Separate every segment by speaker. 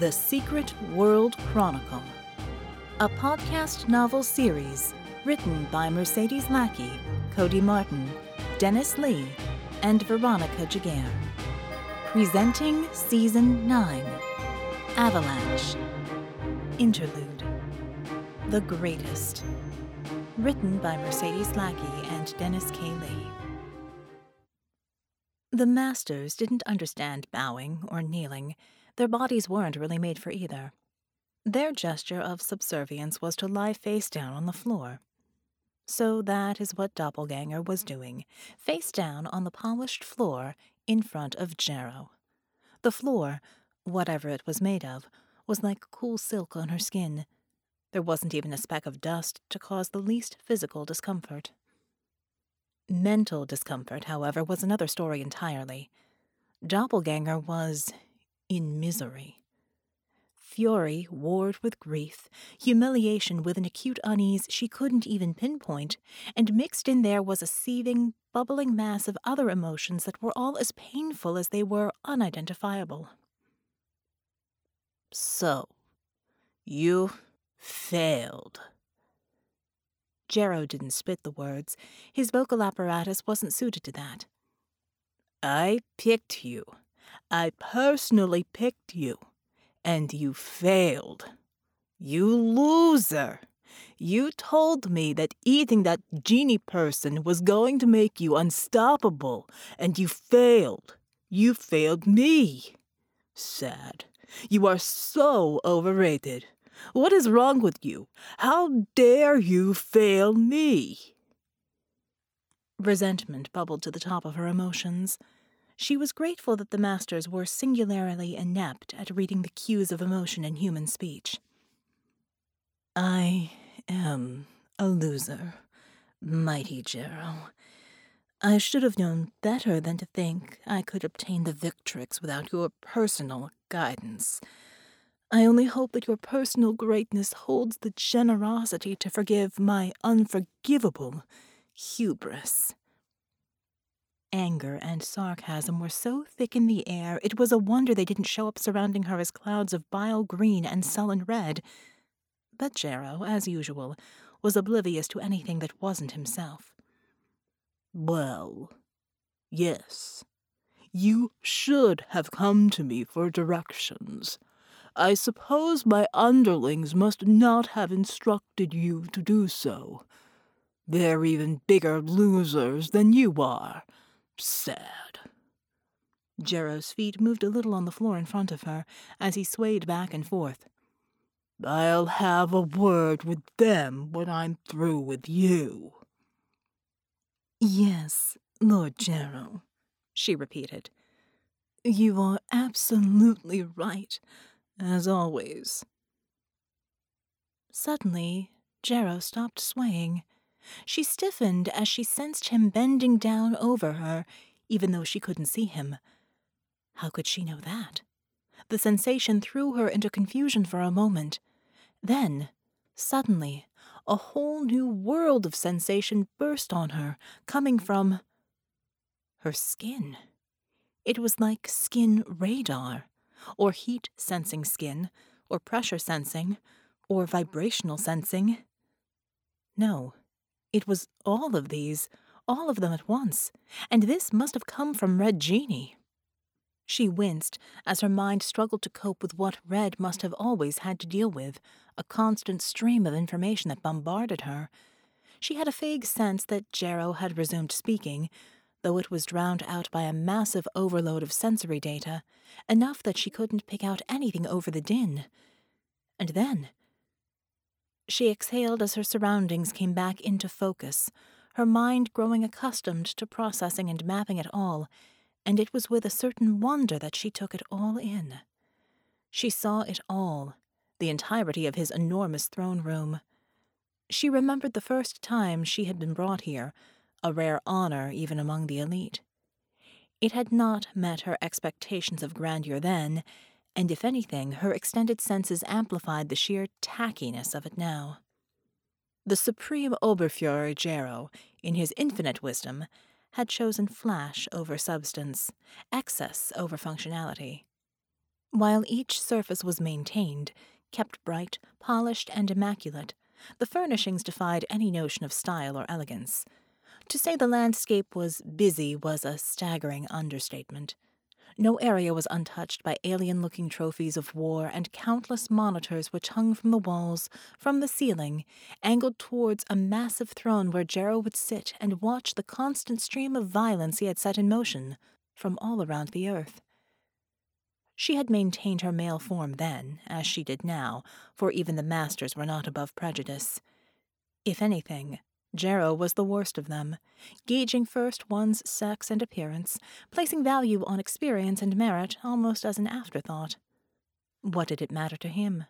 Speaker 1: The Secret World Chronicle, a podcast novel series written by Mercedes Lackey, Cody Martin, Dennis Lee, and Veronica Giguere. Presenting Season 9 Avalanche. Interlude The Greatest. Written by Mercedes Lackey and Dennis K. Lee. The masters didn't understand bowing or kneeling. Their bodies weren't really made for either. Their gesture of subservience was to lie face down on the floor. So that is what Doppelganger was doing, face down on the polished floor in front of Jarrow. The floor, whatever it was made of, was like cool silk on her skin. There wasn't even a speck of dust to cause the least physical discomfort. Mental discomfort, however, was another story entirely. Doppelganger was in misery. Fury warred with grief, humiliation with an acute unease she couldn't even pinpoint, and mixed in there was a seething, bubbling mass of other emotions that were all as painful as they were unidentifiable. So, you failed. Jarrow didn't spit the words. His vocal apparatus wasn't suited to that. I picked you. I personally picked you and you failed. You loser! You told me that eating that genie person was going to make you unstoppable, and you failed. You failed me. Sad. You are so overrated. What is wrong with you? How dare you fail me? Resentment bubbled to the top of her emotions. She was grateful that the masters were singularly inept at reading the cues of emotion in human speech. I am a loser, mighty Jarrow. I should have known better than to think I could obtain the Victrix without your personal guidance. I only hope that your personal greatness holds the generosity to forgive my unforgivable hubris. Anger and sarcasm were so thick in the air it was a wonder they didn't show up surrounding her as clouds of bile green and sullen red. But Jarrow, as usual, was oblivious to anything that wasn't himself. Well, yes. You should have come to me for directions. I suppose my underlings must not have instructed you to do so. They're even bigger losers than you are Sad. Jarrow's feet moved a little on the floor in front of her as he swayed back and forth. I'll have a word with them when I'm through with you. Yes, Lord Jarrow, she repeated. You are absolutely right, as always. Suddenly, Jarrow stopped swaying she stiffened as she sensed him bending down over her, even though she couldn't see him. How could she know that? The sensation threw her into confusion for a moment. Then, suddenly, a whole new world of sensation burst on her, coming from her skin. It was like skin radar, or heat sensing skin, or pressure sensing, or vibrational sensing. No, it was all of these, all of them at once, and this must have come from Red Genie. She winced as her mind struggled to cope with what Red must have always had to deal with a constant stream of information that bombarded her. She had a vague sense that Jarrow had resumed speaking, though it was drowned out by a massive overload of sensory data, enough that she couldn't pick out anything over the din. And then she exhaled as her surroundings came back into focus, her mind growing accustomed to processing and mapping it all, and it was with a certain wonder that she took it all in. She saw it all, the entirety of his enormous throne room. She remembered the first time she had been brought here, a rare honor even among the elite. It had not met her expectations of grandeur then, and if anything, her extended senses amplified the sheer tackiness of it now. The supreme Oberfuhrer Jarrow, in his infinite wisdom, had chosen flash over substance, excess over functionality. While each surface was maintained, kept bright, polished, and immaculate, the furnishings defied any notion of style or elegance. To say the landscape was busy was a staggering understatement. No area was untouched by alien looking trophies of war and countless monitors which hung from the walls, from the ceiling, angled towards a massive throne where Jarrow would sit and watch the constant stream of violence he had set in motion from all around the earth. She had maintained her male form then, as she did now, for even the masters were not above prejudice. If anything, Jarrow was the worst of them, gauging first one's sex and appearance, placing value on experience and merit almost as an afterthought. What did it matter to him?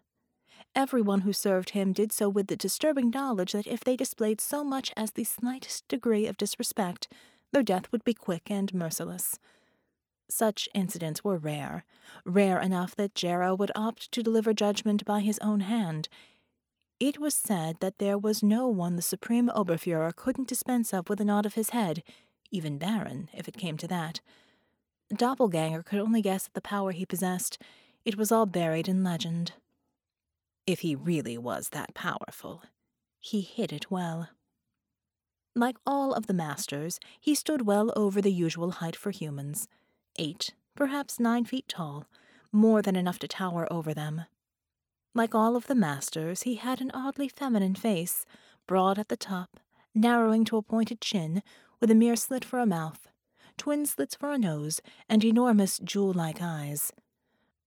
Speaker 1: Everyone who served him did so with the disturbing knowledge that if they displayed so much as the slightest degree of disrespect, their death would be quick and merciless. Such incidents were rare, rare enough that Jarrow would opt to deliver judgment by his own hand, it was said that there was no one the Supreme Oberfuhrer couldn't dispense of with a nod of his head, even Baron, if it came to that. Doppelganger could only guess at the power he possessed. It was all buried in legend. If he really was that powerful, he hid it well. Like all of the masters, he stood well over the usual height for humans eight, perhaps nine feet tall, more than enough to tower over them. Like all of the masters, he had an oddly feminine face, broad at the top, narrowing to a pointed chin, with a mere slit for a mouth, twin slits for a nose, and enormous jewel-like eyes.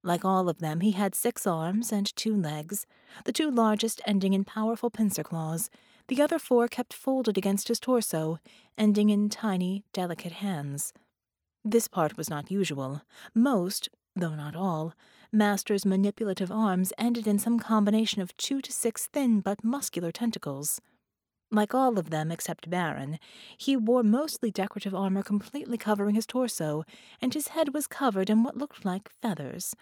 Speaker 1: Like all of them, he had six arms and two legs, the two largest ending in powerful pincer claws, the other four kept folded against his torso, ending in tiny, delicate hands. This part was not usual. Most, though not all, Master's manipulative arms ended in some combination of two to six thin but muscular tentacles. Like all of them except Baron, he wore mostly decorative armor completely covering his torso, and his head was covered in what looked like feathers.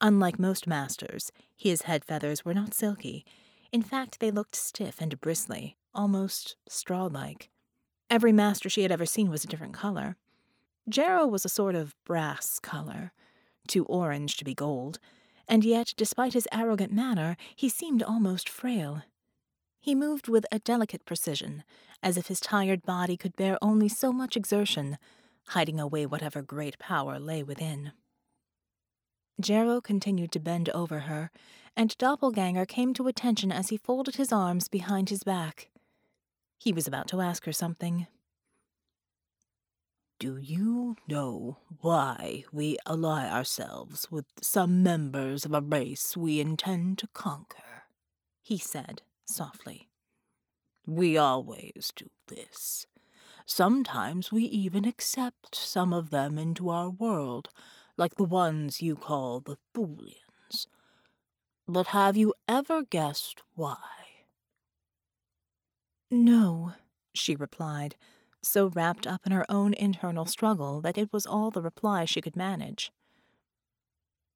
Speaker 1: Unlike most masters, his head feathers were not silky. In fact, they looked stiff and bristly, almost straw like. Every master she had ever seen was a different color. Jarrow was a sort of brass color too orange to be gold, and yet, despite his arrogant manner, he seemed almost frail. He moved with a delicate precision, as if his tired body could bear only so much exertion, hiding away whatever great power lay within. Jarrow continued to bend over her, and Doppelganger came to attention as he folded his arms behind his back. He was about to ask her something,
Speaker 2: do you know why we ally ourselves with some members of a race we intend to conquer? he said softly. We always do this. Sometimes we even accept some of them into our world, like the ones you call the Thulians. But have you ever guessed why?
Speaker 1: No, she replied, so wrapped up in her own internal struggle that it was all the reply she could manage.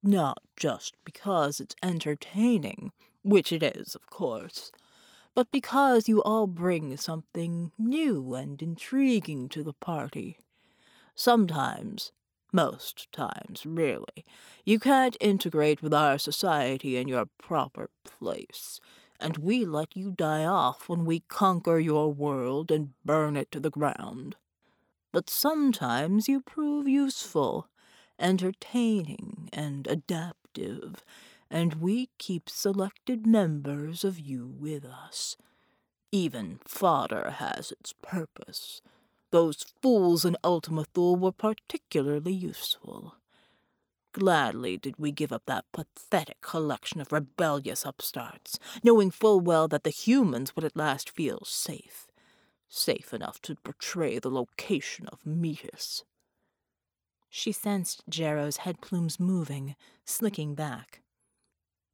Speaker 2: Not just because it's entertaining, which it is, of course, but because you all bring something new and intriguing to the party. Sometimes, most times, really, you can't integrate with our society in your proper place and we let you die off when we conquer your world and burn it to the ground. But sometimes you prove useful, entertaining, and adaptive, and we keep selected members of you with us. Even fodder has its purpose. Those fools in Ultima Thule were particularly useful. Gladly did we give up that pathetic collection of rebellious upstarts, knowing full well that the humans would at last feel safe. Safe enough to betray the location of Metis.
Speaker 1: She sensed Jarrow's head plumes moving, slicking back.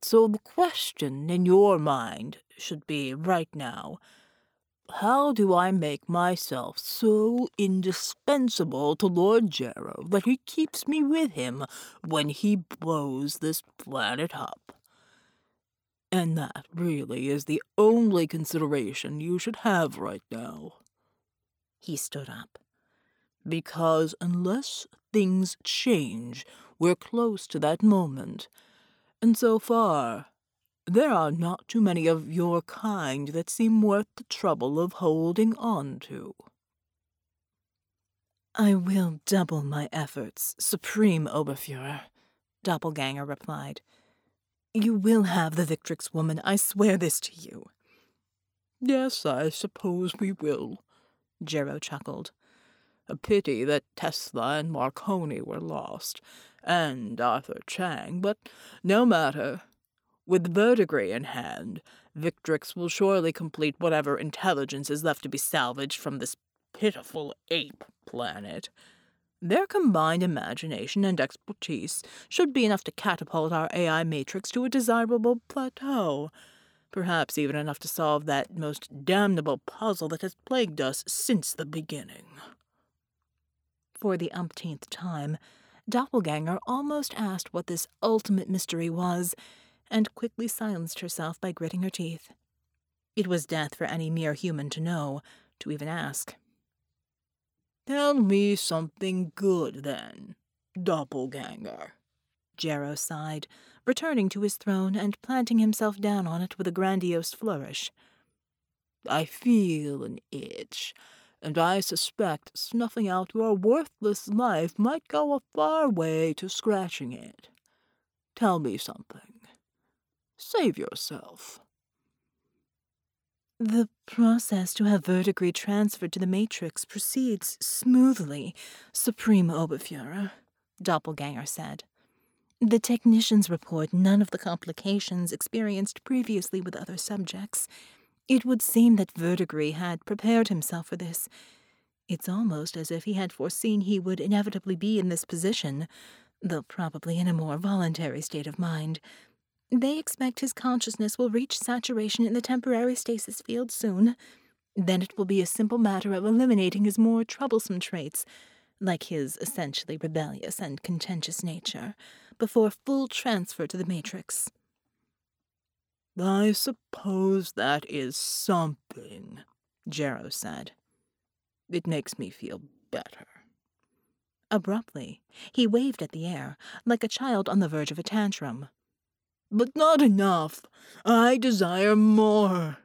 Speaker 2: So the question in your mind should be, right now, how do I make myself so indispensable to Lord Jarrow that he keeps me with him when he blows this planet up? And that really is the only consideration you should have right now.
Speaker 1: He stood up.
Speaker 2: Because unless things change, we're close to that moment. And so far, there are not too many of your kind that seem worth the trouble of holding on to.
Speaker 1: I will double my efforts, Supreme Oberfuhrer, Doppelganger replied. You will have the Victrix woman, I swear this to you.
Speaker 2: Yes, I suppose we will, Jarrow chuckled. A pity that Tesla and Marconi were lost, and Arthur Chang, but no matter. With verdigris in hand, Victrix will surely complete whatever intelligence is left to be salvaged from this pitiful ape planet. Their combined imagination and expertise should be enough to catapult our AI matrix to a desirable plateau. Perhaps even enough to solve that most damnable puzzle that has plagued us since the beginning.
Speaker 1: For the umpteenth time, Doppelganger almost asked what this ultimate mystery was, and quickly silenced herself by gritting her teeth. It was death for any mere human to know, to even ask.
Speaker 2: Tell me something good, then, doppelganger.
Speaker 1: Jarrow sighed, returning to his throne and planting himself down on it with a grandiose flourish.
Speaker 2: I feel an itch, and I suspect snuffing out your worthless life might go a far way to scratching it. Tell me something. Save yourself.
Speaker 1: The process to have verdigris transferred to the Matrix proceeds smoothly, Supreme Oberfuhrer, Doppelganger said. The technicians report none of the complications experienced previously with other subjects. It would seem that Verdigris had prepared himself for this. It's almost as if he had foreseen he would inevitably be in this position, though probably in a more voluntary state of mind. They expect his consciousness will reach saturation in the temporary stasis field soon. Then it will be a simple matter of eliminating his more troublesome traits, like his essentially rebellious and contentious nature, before full transfer to the Matrix.
Speaker 2: I suppose that is something, Jarrow said. It makes me feel better.
Speaker 1: Abruptly, he waved at the air, like a child on the verge of a tantrum.
Speaker 2: But not enough. I desire more.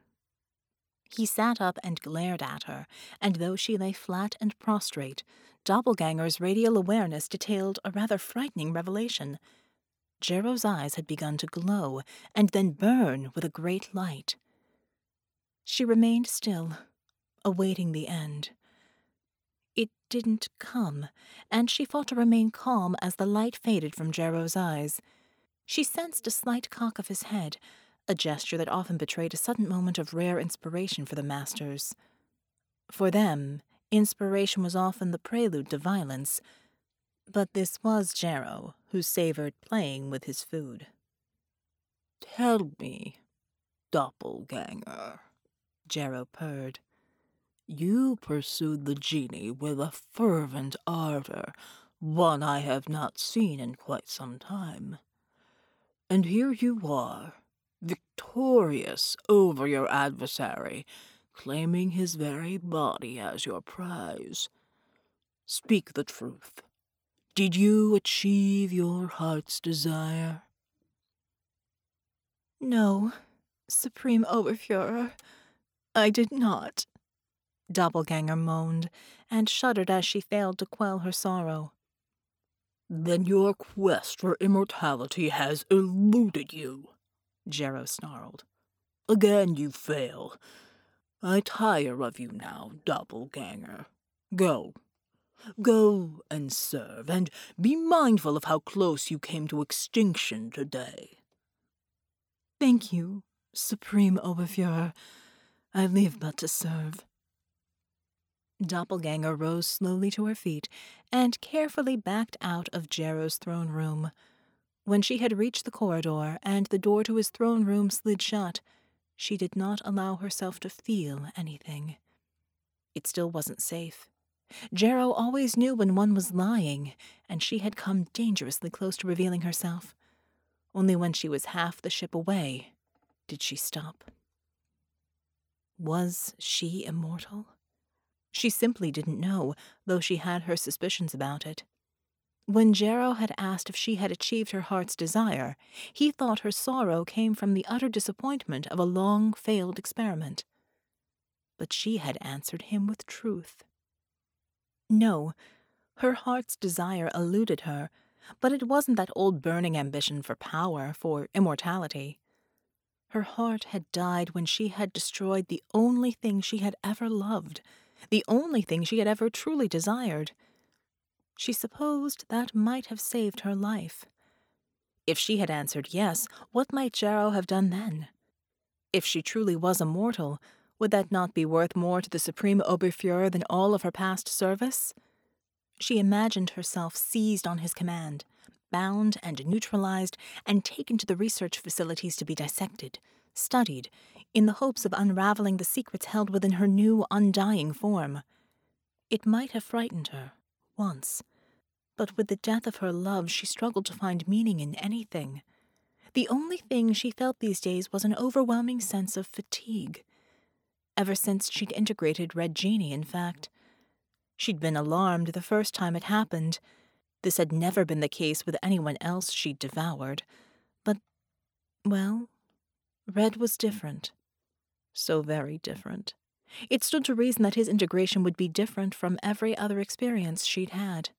Speaker 1: He sat up and glared at her, and though she lay flat and prostrate, Doppelganger's radial awareness detailed a rather frightening revelation. Jarrow's eyes had begun to glow and then burn with a great light. She remained still, awaiting the end. It didn't come, and she fought to remain calm as the light faded from Jarrow's eyes. She sensed a slight cock of his head, a gesture that often betrayed a sudden moment of rare inspiration for the masters. For them, inspiration was often the prelude to violence, but this was Jarrow, who savored playing with his food.
Speaker 2: Tell me, doppelganger, Jarrow purred. You pursued the genie with a fervent ardor, one I have not seen in quite some time. And here you are, victorious over your adversary, claiming his very body as your prize. Speak the truth. Did you achieve your heart's desire?
Speaker 1: No, Supreme Oberfuhrer, I did not. Doppelganger moaned, and shuddered as she failed to quell her sorrow.
Speaker 2: Then your quest for immortality has eluded you, Jarrow snarled. Again you fail. I tire of you now, doppelganger. Go. Go and serve, and be mindful of how close you came to extinction today.
Speaker 1: Thank you, Supreme Oberfuhrer. I live but to serve. Doppelganger rose slowly to her feet and carefully backed out of Jarrow's throne room. When she had reached the corridor and the door to his throne room slid shut, she did not allow herself to feel anything. It still wasn't safe. Jarrow always knew when one was lying, and she had come dangerously close to revealing herself. Only when she was half the ship away did she stop. Was she immortal? She simply didn't know, though she had her suspicions about it. When Jarrow had asked if she had achieved her heart's desire, he thought her sorrow came from the utter disappointment of a long failed experiment. But she had answered him with truth. No, her heart's desire eluded her, but it wasn't that old burning ambition for power, for immortality. Her heart had died when she had destroyed the only thing she had ever loved, the only thing she had ever truly desired. She supposed that might have saved her life. If she had answered yes, what might Jarrow have done then? If she truly was immortal, would that not be worth more to the Supreme Oberfuhrer than all of her past service? She imagined herself seized on his command, bound and neutralized, and taken to the research facilities to be dissected, studied, in the hopes of unraveling the secrets held within her new, undying form. It might have frightened her, once. But with the death of her love, she struggled to find meaning in anything. The only thing she felt these days was an overwhelming sense of fatigue. Ever since she'd integrated Red Genie, in fact. She'd been alarmed the first time it happened. This had never been the case with anyone else she'd devoured. But, well, Red was different. So very different. It stood to reason that his integration would be different from every other experience she'd had.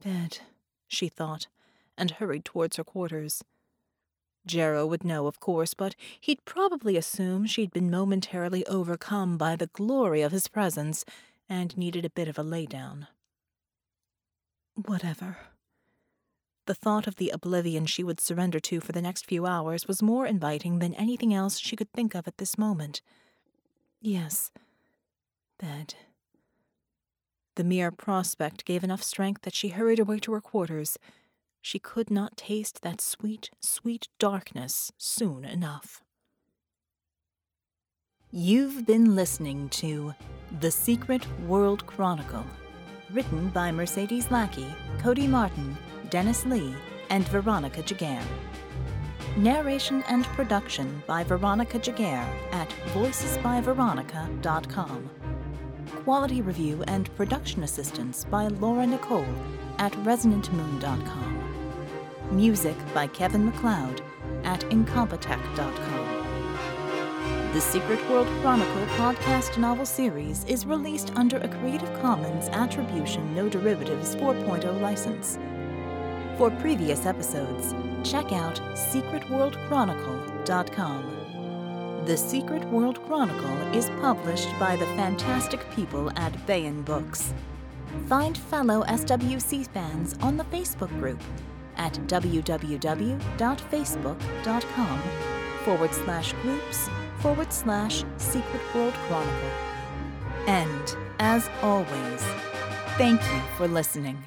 Speaker 1: Bed, she thought, and hurried towards her quarters. Jarrow would know, of course, but he'd probably assume she'd been momentarily overcome by the glory of his presence and needed a bit of a laydown. Whatever. The thought of the oblivion she would surrender to for the next few hours was more inviting than anything else she could think of at this moment. Yes, bed. The mere prospect gave enough strength that she hurried away to her quarters. She could not taste that sweet, sweet darkness soon enough. You've been listening to The Secret World Chronicle, written by Mercedes Lackey, Cody Martin, Dennis Lee, and Veronica Giguere. Narration and production by Veronica Giguere at voicesbyveronica.com. Quality review and production assistance by Laura Nicole at resonantmoon.com. Music by Kevin MacLeod at incompetech.com. The Secret World Chronicle podcast novel series is released under a Creative Commons Attribution No Derivatives 4.0 license. For previous episodes, check out secretworldchronicle.com. The Secret World Chronicle is published by the fantastic people at Baen Books. Find fellow SWC fans on the Facebook group at www.facebook.com forward slash groups forward slash Secret World Chronicle. And, as always, thank you for listening.